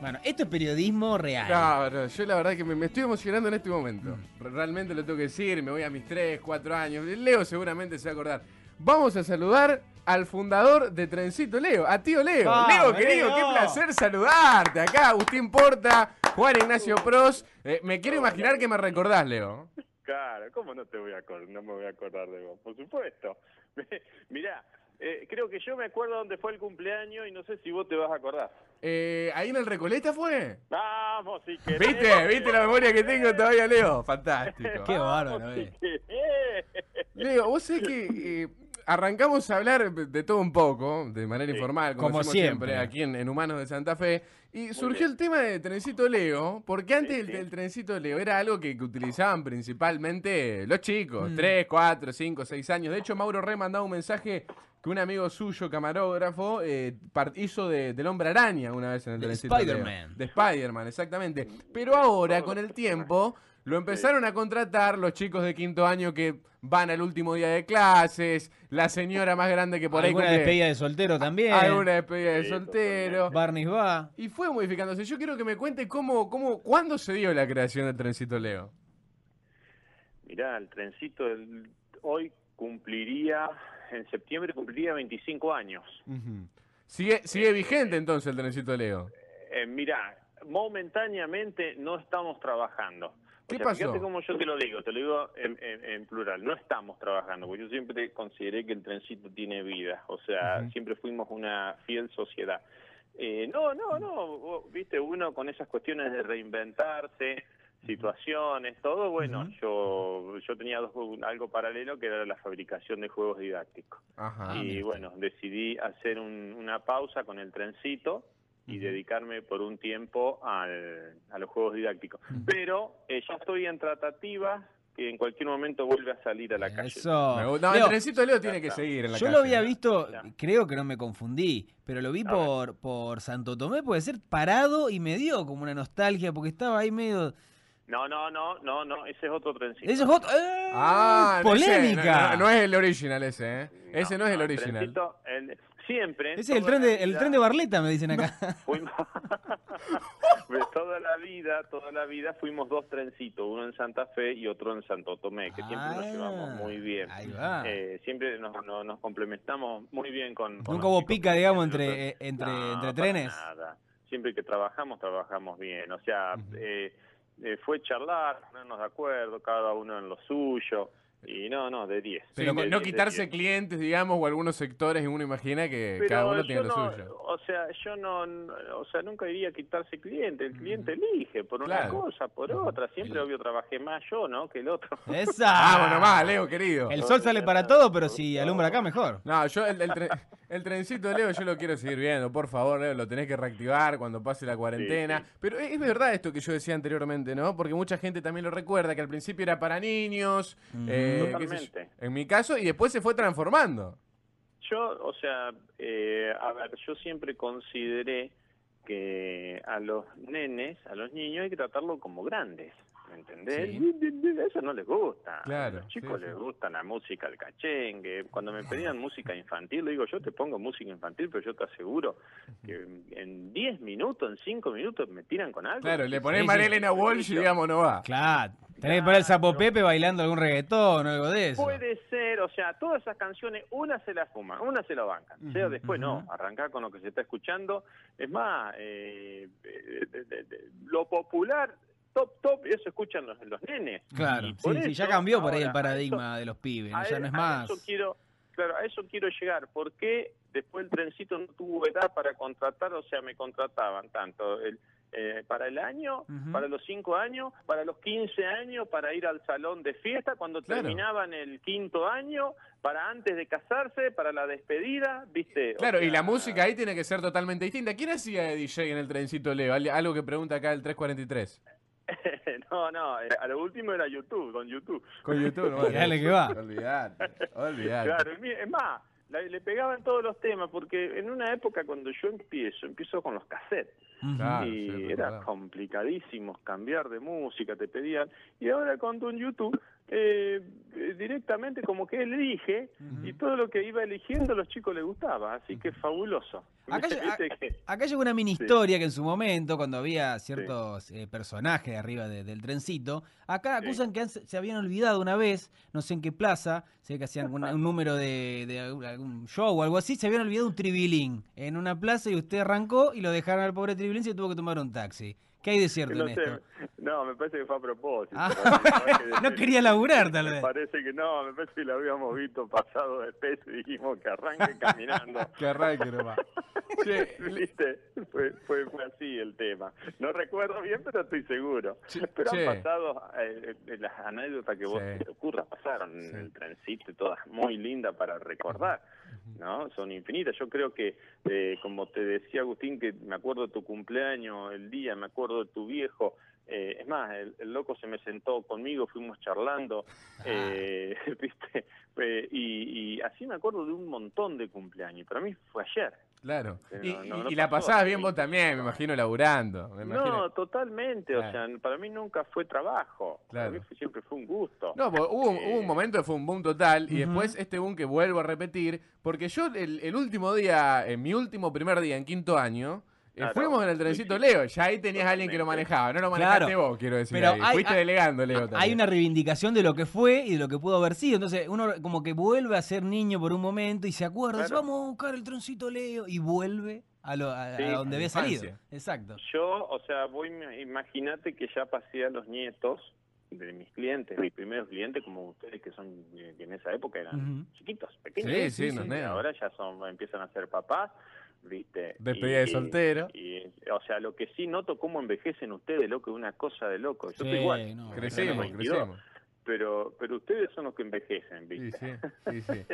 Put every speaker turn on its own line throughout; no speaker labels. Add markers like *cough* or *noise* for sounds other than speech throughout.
Bueno, esto es periodismo real.
No, yo la verdad que me, me estoy emocionando en este momento. Re- Realmente lo tengo que decir, me voy a mis 3, 4 años. Leo seguramente se va a acordar. Vamos a saludar al fundador de Trencito Leo, a tío Leo.
Vamos,
Leo, querido,
Leo.
qué placer saludarte. Acá Agustín Porta, Juan Ignacio Pros. Eh, me quiero imaginar que me recordás, Leo.
Claro, ¿cómo no te voy a acordar? No me voy a acordar de vos, por supuesto. *laughs* Mirá, eh, creo que yo me acuerdo dónde fue el cumpleaños y no sé si vos te vas a acordar.
Eh, ¿Ahí en el Recoleta fue?
Vamos, si querés.
¿Viste? ¿Viste la memoria que tengo todavía, Leo? Fantástico.
Qué bárbaro,
si
eh.
Leo, vos sabés que eh, arrancamos a hablar de todo un poco, de manera
Sí.
informal, como,
Como siempre.
aquí en, en Humanos de Santa Fe, y surgió
bien.
el tema de Trencito Leo, porque antes
Sí,
el,
sí.
el Trencito Leo era algo que, que utilizaban principalmente los chicos,
Mm.
3, 4, 5, 6 años. De hecho, Mauro Re mandaba un mensaje que un amigo suyo, camarógrafo, eh, hizo de- del Hombre Araña una vez en el
De
Trencito Leo.
Spider-Man.
De Spider-Man, exactamente. Pero ahora, con el tiempo, lo empezaron a contratar los chicos de quinto año que van al último día de clases, la señora más grande que por ahí
Alguna despedida de soltero también.
alguna despedida de
Sí,
soltero.
Barney va.
Y fue modificándose. Yo quiero que me cuente cómo, cómo, cuándo se dio la creación del Trencito Leo.
Mirá, el trencito hoy cumpliría, en septiembre cumpliría 25 años.
Sigue, sigue vigente entonces el Trencito Leo.
Eh, mirá, momentáneamente no estamos trabajando. O
¿Qué
sea,
pasó?
Fíjate cómo yo te lo digo, te lo digo en, en- en plural. No estamos trabajando, porque yo siempre consideré que el trencito tiene vida. O sea, siempre fuimos una fiel sociedad. Eh, no, no, no. Viste, uno con esas cuestiones de reinventarse, situaciones, todo, bueno, yo yo tenía dos- algo paralelo que era la fabricación de juegos didácticos.
Ajá.
Ah,
y
mira.
bueno, decidí hacer un- una pausa con el trencito y dedicarme por un tiempo al, a los juegos didácticos. Pero eh, ya estoy en tratativas que en cualquier momento vuelve a salir a la calle.
Eso.
No,
Leo,
el Trencito Leo tiene que seguir en la
yo
calle.
lo había visto,
Ya.
creo que no me confundí, pero lo vi
A
por, por Santo Tomé, puede ser parado y me dio como una nostalgia porque estaba ahí medio.
No, no, no, no, no, ese es otro trencito.
Eso es otro. ¡Eh!
Ah, no, ese-
¡Polémica!
No, no es el original ese, ¿eh? ese no es el
el
original.
trencito, el- siempre.
Ese es el tren, de, el tren de Barleta, me dicen acá. *laughs*
fuimos- *laughs* toda la vida, toda la vida fuimos dos trencitos, uno en Santa Fe y otro en Santo Tomé, que siempre nos
Ah,
llevamos muy bien.
Ahí va.
Eh, siempre nos, nos, nos complementamos muy bien con... con
Nunca hubo pica, digamos, entre,
otros-
entre,
No,
entre
para
trenes.
nada. Siempre que trabajamos, trabajamos bien. O sea, eh, eh, fue charlar, ponernos de acuerdo, cada uno en lo suyo. Y no, no, de 10.
Pero
De
no
10, de
quitarse
10.
clientes, digamos, o algunos sectores, y uno imagina que
Pero
cada uno tiene lo
no,
suyo.
O sea, yo no, no- o sea, nunca diría quitarse cliente. El cliente elige por una
Claro.
cosa, por otra. Siempre, obvio, trabajé más yo, ¿no? Que el otro.
¡Esa! *laughs*
Vamos nomás, Leo, querido.
El sol sale para todo, pero si alumbra acá, mejor.
No, yo el, el, tre- el trencito de Leo yo lo quiero seguir viendo, por favor, Leo, lo tenés que reactivar cuando pase la cuarentena.
Sí, sí.
Pero es verdad esto que yo decía anteriormente, ¿no? Porque mucha gente también lo recuerda, que al principio era para niños, eh, yo,
Totalmente.
en mi caso, y después se fue transformando.
Yo, o sea, eh, a ver, yo siempre consideré que a los nenes, a los niños hay que tratarlo como grandes, ¿me entendés?
Sí.
Eso no les gusta.
Claro,
A los chicos
sí,
les
sí.
gusta la música, el cachengue. Cuando me pedían música infantil, le digo, yo te pongo música infantil, pero yo te aseguro que en 10 minutos, en 5 minutos me tiran con algo.
Claro, le ponés Elena Walsh y digamos, no va.
Claro. Tenés que poner el sapo Pepe bailando algún reggaetón o algo de eso.
Puede ser, o sea, todas esas canciones, una se la fuman, una se la bancan. O sea,
Ujú,
después no, arrancar con lo que se está escuchando. Es más, eh, eh, de- de- de- lo popular, top, top, eso escuchan los, los nenes.
Claro,
Y
sí, sí, ya cambió por ahí el
ahora,
paradigma de los pibes, ya
e-
no es
a
más.
Eso quiero, claro, a eso quiero llegar. ¿Por qué después el trencito no tuvo edad para contratar? O sea, me contrataban tanto el, eh, para el año, para los cinco años, para los 15 años, para ir al salón de fiesta, cuando
Claro.
terminaban el quinto año, para antes de casarse, para la despedida, ¿viste? O
Claro, y la música ahí tiene que ser totalmente distinta. ¿Quién hacía de DJ en el trencito Leo? Al- Algo que pregunta acá el 343. *laughs*
no, no, eh, a lo último era YouTube, con YouTube.
Con YouTube, *laughs* no
Dale que va.
Olvidate, olvidate.
Claro, es más, le pegaban todos los temas, porque en una época cuando yo empiezo, empiezo con los cassettes.
Claro.
y
sí,
era
verdad.
complicadísimo cambiar de música, te pedían. Y ahora con un YouTube eh, directamente como que él elige y todo lo que iba eligiendo a los chicos les gustaba, así que fabuloso.
Acá, llegó una mini
Sí.
historia que en su momento, cuando había ciertos eh, personajes arriba de- del trencito, acá
Sí.
acusan que han- se habían olvidado una vez, no sé en qué plaza, sé que hacían un, un número de, de algún- algún show o algo así, se habían olvidado un tribilín en una plaza y usted arrancó y lo dejaron al pobre tribilín y se tuvo que tomar un taxi. ¿Qué hay de cierto
no,
en
sé,
esto?
no, me parece que fue a propósito.
Ah, *laughs*
¿no?
no quería laburar, tal
Me
vez.
parece que no, me parece que lo habíamos visto pasado de peso y dijimos que arranque *laughs* caminando.
Que arranque nomás. *laughs* *laughs* Che,
¿Viste? Fue, fue, fue así el tema. No recuerdo bien, pero estoy seguro. Pero han pasado eh, eh, las anécdotas que vos
Sí.
te ocurra, pasaron
Sí.
en el trencito todas muy lindas para recordar. ¿no? Son infinitas. Yo creo que, eh, como te decía Agustín, que me acuerdo de tu cumpleaños, el día, me acuerdo de tu viejo. Eh, es más, el, el loco se me sentó conmigo, fuimos charlando, eh, *laughs* ¿viste? Eh, y, y así me acuerdo de un montón de cumpleaños. Para mí fue ayer.
Claro.
Pero
Y,
no-
y-
no
y la pasabas bien vos también, me imagino, laburando. Me imagino.
No, totalmente. O sea, para mí nunca fue trabajo. Para
Claro.
mí fue- siempre fue un gusto.
No, porque hubo,
Eh,
hubo un momento que fue un boom total y después este boom que vuelvo a repetir, porque yo el, el último día, en mi último primer día en quinto año, eh,
Claro.
fuimos en el trencito Leo, ya ahí tenías a alguien que lo manejaba, no lo manejaste
Claro.
vos, quiero decir.
Pero
ahí.
hay-
Fuiste
hay-
delegando, Leo.
Hay
también.
una reivindicación de lo que fue y de lo que pudo haber sido. Entonces uno como que vuelve a ser niño por un momento y se acuerda, dice,
Claro.
vamos a buscar el troncito Leo y vuelve a, lo, a,
Sí,
donde
a
había salido. Exacto.
Yo, o sea, voy, imagínate que ya pasé a los nietos de mis clientes, mis primeros clientes, como ustedes que son, eh, que en esa época eran chiquitos, pequeños.
Sí, sí, nenes.
Ahora ya son, empiezan a ser papás, ¿viste?
Despedida de soltero.
Y, o sea, lo que sí noto cómo envejecen ustedes, loco, es una cosa de loco. Yo
Sí,
estoy igual.
no,
Crecimos,
22. Pero, pero ustedes son los que envejecen, ¿viste?
sí, *laughs* sí, sí.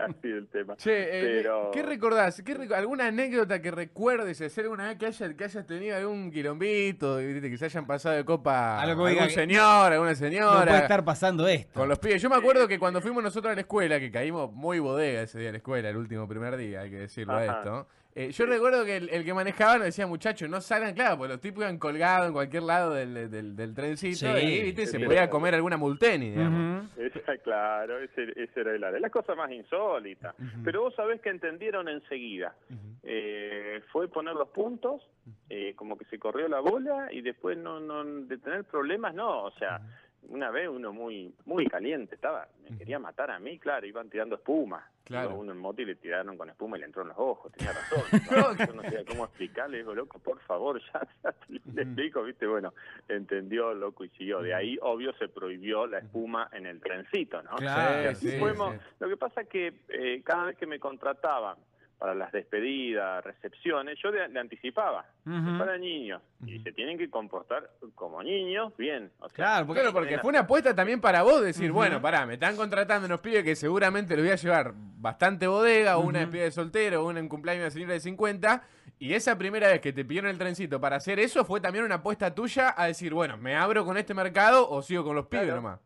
Así el tema.
Che, eh,
Pero-
¿qué recordás? ¿Qué recu- ¿Alguna anécdota que recuerdes? ¿Hacer alguna vez que, haya, que hayas tenido algún quilombito? ¿viste? Que se hayan pasado de copa
Algo
algún
que-
señor, alguna
No
señora?
puede estar pasando esto.
Con los pibes. Yo me acuerdo que cuando fuimos nosotros a la escuela, que caímos muy bodega ese día a la escuela, el último primer día, hay que decirlo a
Ajá.
esto. Eh, yo recuerdo que el, el que manejaba nos decía, muchachos, no salgan, claro, porque los tipos iban colgados en cualquier lado del, del, del trencito
Sí.
y ¿viste? se podía comer alguna multeni, digamos.
Esa, claro, ese, ese era el área. La cosa más insólita. Pero vos sabés que entendieron enseguida. Eh, fue poner los puntos, eh, como que se corrió la bola y después no, no de tener problemas, no. O sea, una vez uno muy muy caliente estaba, me quería matar a mí, claro, iban tirando espuma.
Claro.
Uno en moto y le tiraron con espuma y le entró en los ojos, tenía *laughs* razón. No, yo no sabía cómo explicarle, digo, loco, por favor, *laughs* ya, ya le explico, viste, bueno, entendió, loco, y siguió. De ahí, obvio, se prohibió la espuma en el trencito, ¿no?
Claro.
Fuimos.
sí.
Lo que pasa es que eh, cada vez que me contrataban para las despedidas, recepciones, yo le, le anticipaba, es para niños, y se tienen que comportar como niños bien. O sea,
Claro, porque-
Claro, porque fue una apuesta también para vos decir, bueno, pará, me están contratando unos pibes que seguramente los voy a llevar bastante bodega, una
Ujú.
despedida de soltero, o una en cumpleaños de señora de 50, y esa primera vez que te pidieron el trencito para hacer eso fue también una apuesta tuya a decir, bueno, ¿me abro con este mercado o sigo con los pibes
Claro.
nomás?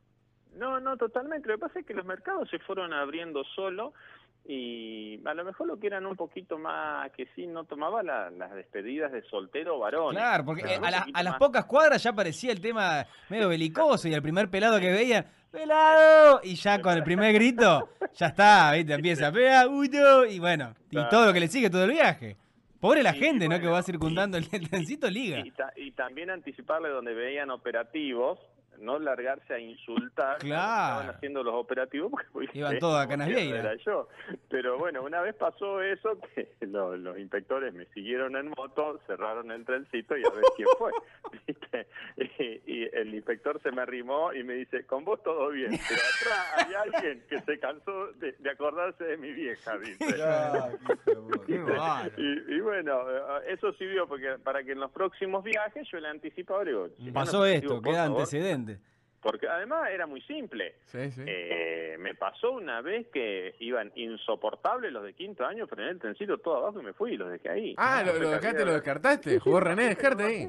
No, no, totalmente. Lo que pasa es que los mercados se fueron abriendo solo y a lo mejor lo que eran un poquito más, que sí, no tomaba la- las despedidas de soltero varón.
Claro, porque
Claro.
eh, a, la- a las
más.
pocas cuadras ya parecía el tema medio belicoso y el primer pelado que veían, ¡pelado! Y ya con el primer grito, ya está, ¿viste? Empieza, ¡pega, uno! Y bueno, y todo lo que le sigue todo el viaje. Pobre la
Y
gente, ¿no? Que va circundando el, el trencito liga.
Y también anticiparle donde veían operativos, no largarse a insultar
Claro.
estaban haciendo los operativos porque.
Iban *laughs* todos a Canasvieira.
era yo pero bueno una vez pasó eso *laughs* que lo- los inspectores me siguieron en moto cerraron el trencito y a ver quién fue. *laughs* Y, y el inspector se me arrimó y me dice con vos todo bien pero atrás hay alguien que se cansó de, de acordarse de mi vieja ¿viste?
Qué.
Y, y bueno, eh, eso sirvió porque para que en los próximos viajes yo le anticipaba, digo, si
Pasó
no,
esto,
digo,
queda
favor,
antecedente.
Porque además era muy simple.
Sí, sí.
Eh, me pasó una vez que iban insoportables los de quinto año, frené el trencito todo abajo y me fui y los dejé ahí.
ah, lo,
Me
lo
cargué
dejaste, lo descartaste. Jugó René Descarte ahí.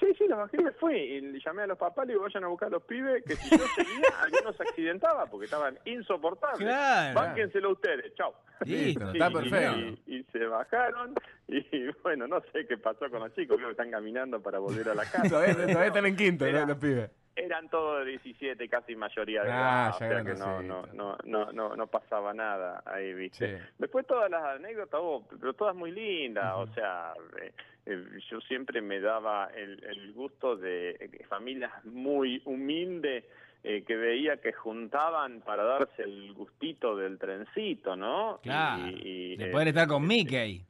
Sí, sí, los bajé y me fui. Y le llamé a los papás, le digo, vayan a buscar a los pibes, que si yo seguía, *laughs* algunos se accidentaban porque estaban insoportables.
Claro.
Bánquenselo ustedes, chau.
Listo. *laughs*
Está perfecto.
Y, y se bajaron y bueno, no sé qué pasó con los chicos, creo que están caminando para volver a la *laughs* casa.
Todavía, todavía están en quinto, ¿no?
Era-
los pibes.
Eran todos de 17, casi mayoría de
Ah,
edad,
ya
o sea que no, no, no, no, no, no pasaba nada ahí, ¿viste?
Sí.
Después todas las anécdotas, oh, pero todas muy lindas, o sea, eh, eh, yo siempre me daba el, el gusto de eh, familias muy humildes eh, que veía que juntaban para darse el gustito del trencito, ¿no?
Claro.
Y- y,
De poder estar con Mickey.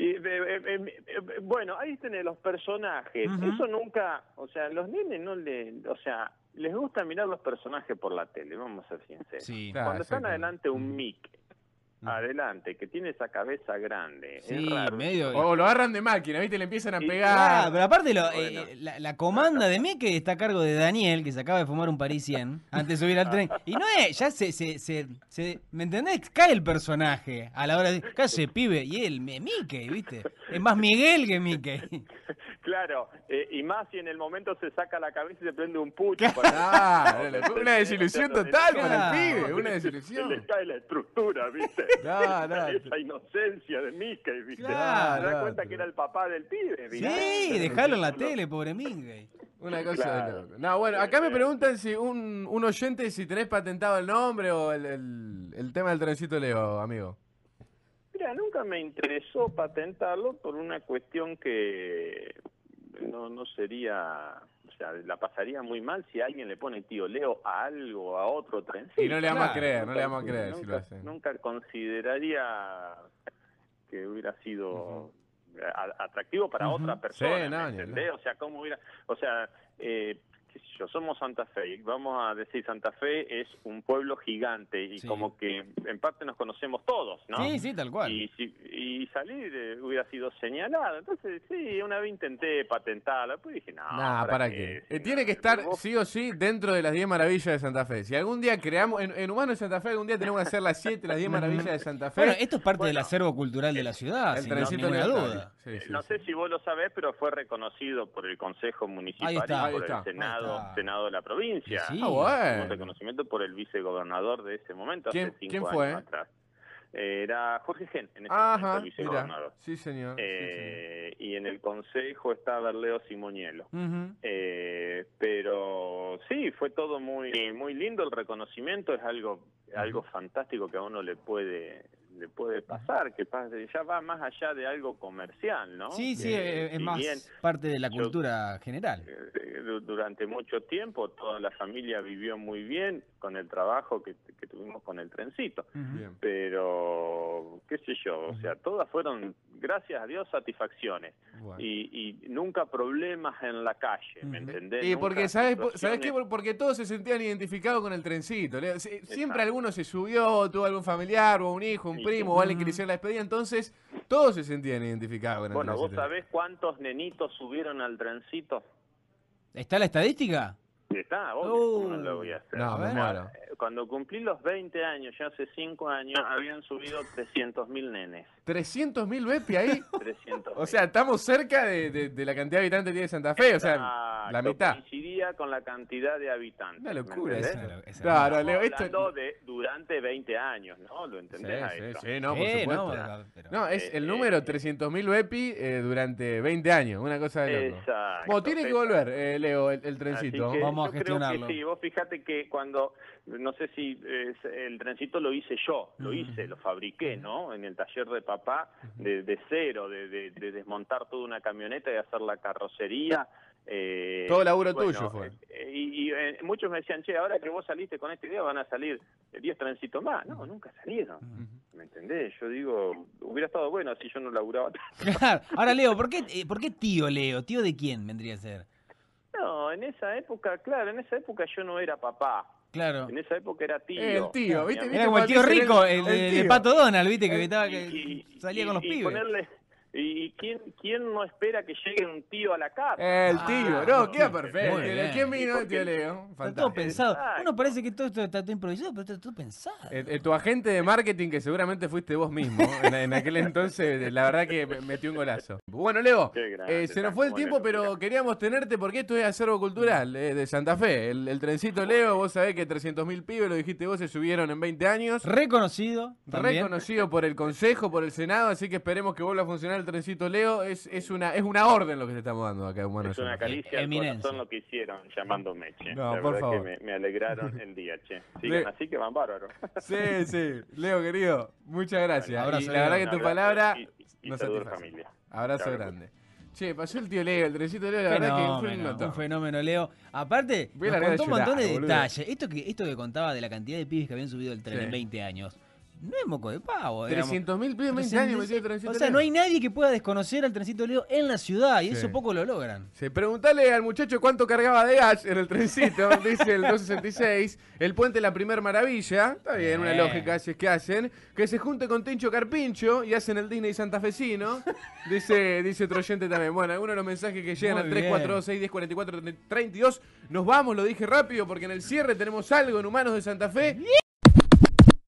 Y, eh, eh, eh, eh, bueno, ahí tenés los personajes. Eso nunca, o sea, los nenes no le, o sea, les gusta mirar los personajes por la tele, vamos a ser sinceros.
Sí.
Claro,
Cuando están
exacto.
adelante un
Ujú.
Adelante, que tiene esa cabeza grande,
Sí,
es raro.
medio.
O lo agarran de máquina, ¿viste? Le empiezan a
Y-
pegar.
Ah, pero aparte lo-
Bueno.
eh, la, la comanda de Mickey está a cargo de Daniel, que se acaba de fumar un parisien *laughs* antes de subir al tren. Y no es, ya se, se, se, se- ¿me entendés? Cae el personaje a la hora de, calle pibe, y él, Mickey, ¿viste? Es más Miguel que Mickey. *laughs*
Claro, eh, y más si en el momento se saca la cabeza y se prende un pucho.
Claro, una desilusión total para
Claro.
el pibe, una
Se
desilusión.
le cae la estructura, ¿viste?
No, no.
Esa inocencia de Mickey, ¿viste?
Claro,
Se da cuenta que era el papá del pibe, ¿viste?
Sí, dejalo en la tele, pobre Mickey.
Una cosa
Claro.
de loco. No, bueno, acá me preguntan si un, un oyente si tenés patentado el nombre o el, el- el tema del trencito Leo, amigo.
Mira, nunca me interesó patentarlo por una cuestión que no, no sería, la pasaría muy mal si alguien le pone tío Leo a algo, a otro trencito.
Y no le vamos a creer, no le vamos a creer si
nunca,
lo hacen.
nunca consideraría que hubiera sido a- atractivo para
Ujú.
otra persona,
Sí,
¿me
no.
O sea, cómo hubiera, o sea, eh, qué sé yo, somos Santa Fe, y vamos a decir Santa Fe es un pueblo gigante y
Sí.
como que en parte nos conocemos todos, ¿no?
Sí, sí, tal cual.
Y, si- y salir eh, hubiera sido señalado. Entonces, sí, una vez intenté patentarla, después dije, no.
Nah, ¿para qué? Eh, tiene que estar
Vos-
sí o sí dentro de las 10 maravillas de Santa Fe. Si algún día creamos, en, en Humanos de Santa Fe, algún día tenemos que hacer las 7, las 10 *laughs* maravillas de Santa Fe.
Bueno, esto es parte del acervo cultural de la ciudad,
el
sin ninguna duda.
Sí, sí,
no
sí.
sé si vos lo sabés, pero fue reconocido por el Consejo Municipal
Ahí está.
y
Ahí
por
está.
el Senado,
Está.
Senado de la provincia.
Sí.
Ah,
Un
bueno.
reconocimiento por el vicegobernador de ese momento,
¿Quién-
hace cinco
quién
años
fue?
atrás. Era Jorge Gen, en ese momento,
Ajá,
el
mira.
vicegobernador.
Sí, señor. sí,
Eh, y en el consejo estaba Leo Simonielo.
Ujú.
Eh, pero sí, fue todo muy muy lindo el reconocimiento, es algo algo fantástico que a uno le puede le puede pasar, que pase, ya va más allá de algo comercial, ¿no?
Sí, sí, eh, es más
bien,
parte de la
yo-
cultura general.
eh, du- durante mucho tiempo toda la familia vivió muy bien con el trabajo que, que tuvimos con el trencito.
Ujú.
Bien.
pero qué sé yo, o sea, todas fueron, gracias a Dios, satisfacciones
Bueno.
y, y nunca problemas en la calle, ¿me entendés?
Y
Nunca
porque, ¿sabes, po- ¿sabes qué? Porque todos se sentían identificados con el trencito. Siempre
Exacto.
alguno se subió, tuvo algún familiar, o un hijo, un
Sí,
primo,
sí.
o alguien que le hicieron la despedida. Entonces, todos se sentían identificados con el
Bueno, ¿vos
trencito.
sabés cuántos nenitos subieron al trencito?
¿Está la estadística?
Está, obvio,
Uh.
¿cómo no lo voy a hacer?
No, me muero.
Eh, Cuando cumplí los 20 años, ya hace 5 años, habían subido 300.000 nenes.
300.000 Bepi ahí.
300
O sea, estamos cerca de, de- de la cantidad de habitantes que tiene Santa Fe. O sea, la
Exacto,
mitad.
Coincidía con la cantidad de habitantes.
Una
¿me
locura.
Esa- esa-
Claro,
Estamos
Leo, esto.
hablando de durante 20 años, ¿no? ¿Lo
Sí,
entendés? a
sí,
esto?
sí, no, por
Eh,
supuesto.
no, pero-
No, es el
Eh,
número
eh,
300.000 Bepi eh, durante 20 años. Una cosa de loco.
Exacto.
Bueno, tiene que volver, eh, Leo, el, el trencito.
que
Vamos a gestionarlo.
que sí, vos fíjate que cuando, no sé si eh, el trencito lo hice yo, lo hice, lo fabriqué, ¿no? En el taller de papá, de, de cero, de, de- de desmontar toda una camioneta y hacer la carrocería. Eh,
Todo laburo
bueno,
tuyo fue.
eh, y y, eh, muchos me decían, che, ahora que vos saliste con esta idea van a salir 10 trencitos más. No, nunca salieron. ¿Me entendés? Yo digo, hubiera estado bueno si yo no laburaba tanto.
Claro. Ahora, Leo, ¿por qué, eh, ¿por qué tío Leo? ¿Tío de quién vendría a ser?
No, en esa época, claro, en esa época yo no era papá.
Claro.
En esa época era tío.
El tío, ¿viste?
Mi
¿Viste
Era como el tío rico,
el-?
Pato Donald, ¿viste? Que, estaba,
y-
que
y-
salía
y-
con los
y
pibes.
ponerle- ¿Y quién, quién no espera que llegue un tío a la casa?
El
Ah,
tío, no, queda
muy
perfecto.
bien.
¿Quién vino?
¿Y
El
por
tío? Leo.
Está todo pensado.
Exacto.
Uno parece que todo esto está todo improvisado, pero está todo pensado.
Eh, eh, tu agente de marketing, que seguramente fuiste vos mismo, *laughs* en, en aquel entonces, la verdad que me- metió un golazo. Bueno, Leo,
grande,
eh, se nos fue el tiempo,
bueno,
pero queríamos tenerte porque esto es acervo cultural eh, de Santa Fe. El, el trencito Leo, vos sabés que 300.000 pibes, lo dijiste vos, se subieron en 20 años.
Reconocido. También.
Reconocido por el Consejo, por el Senado, así que esperemos que vuelva a funcionar el trencito Leo. Es, es, una, es una orden lo que te estamos dando acá Buenos
Es una caricia al
Eminencia.
corazón lo que hicieron llamándome, che.
No,
La
por
verdad
favor.
que me, me alegraron el día, che. Sigan
Le-
así que van bárbaros. *laughs*
Sí, sí. Leo, querido, muchas gracias.
Abrazo,
y la verdad que tu palabra
y, y
nos satisface.
familia.
Abrazo grande. Che, pasó el tío Leo, el trencito Leo, la verdad que fue un notón.
un fenómeno, Leo. Aparte, nos contó un montón de detalles. Esto que, esto que contaba de la cantidad de pibes que habían subido el tren
Sí.
en 20 años. No es moco de pavo, digamos.
300 mil pibes, 20 años metido el trencito
O sea,
Leo.
no hay nadie que pueda desconocer al trencito Leo en la ciudad y
Sí.
eso poco lo logran.
Sí, preguntale al muchacho cuánto cargaba de gas en el trencito, *laughs* dice el 266. El puente La Primer Maravilla, está bien, una
Bien.
lógica, si es que hacen. Que se junte con Tincho Carpincho y hacen el Disney santafesino, *laughs* dice, dice otro oyente también. Bueno, algunos de los mensajes que llegan
Muy
al
bien.
342 10 44 32. Nos vamos, lo dije rápido, porque en el cierre tenemos algo en Humanos de Santa Fe.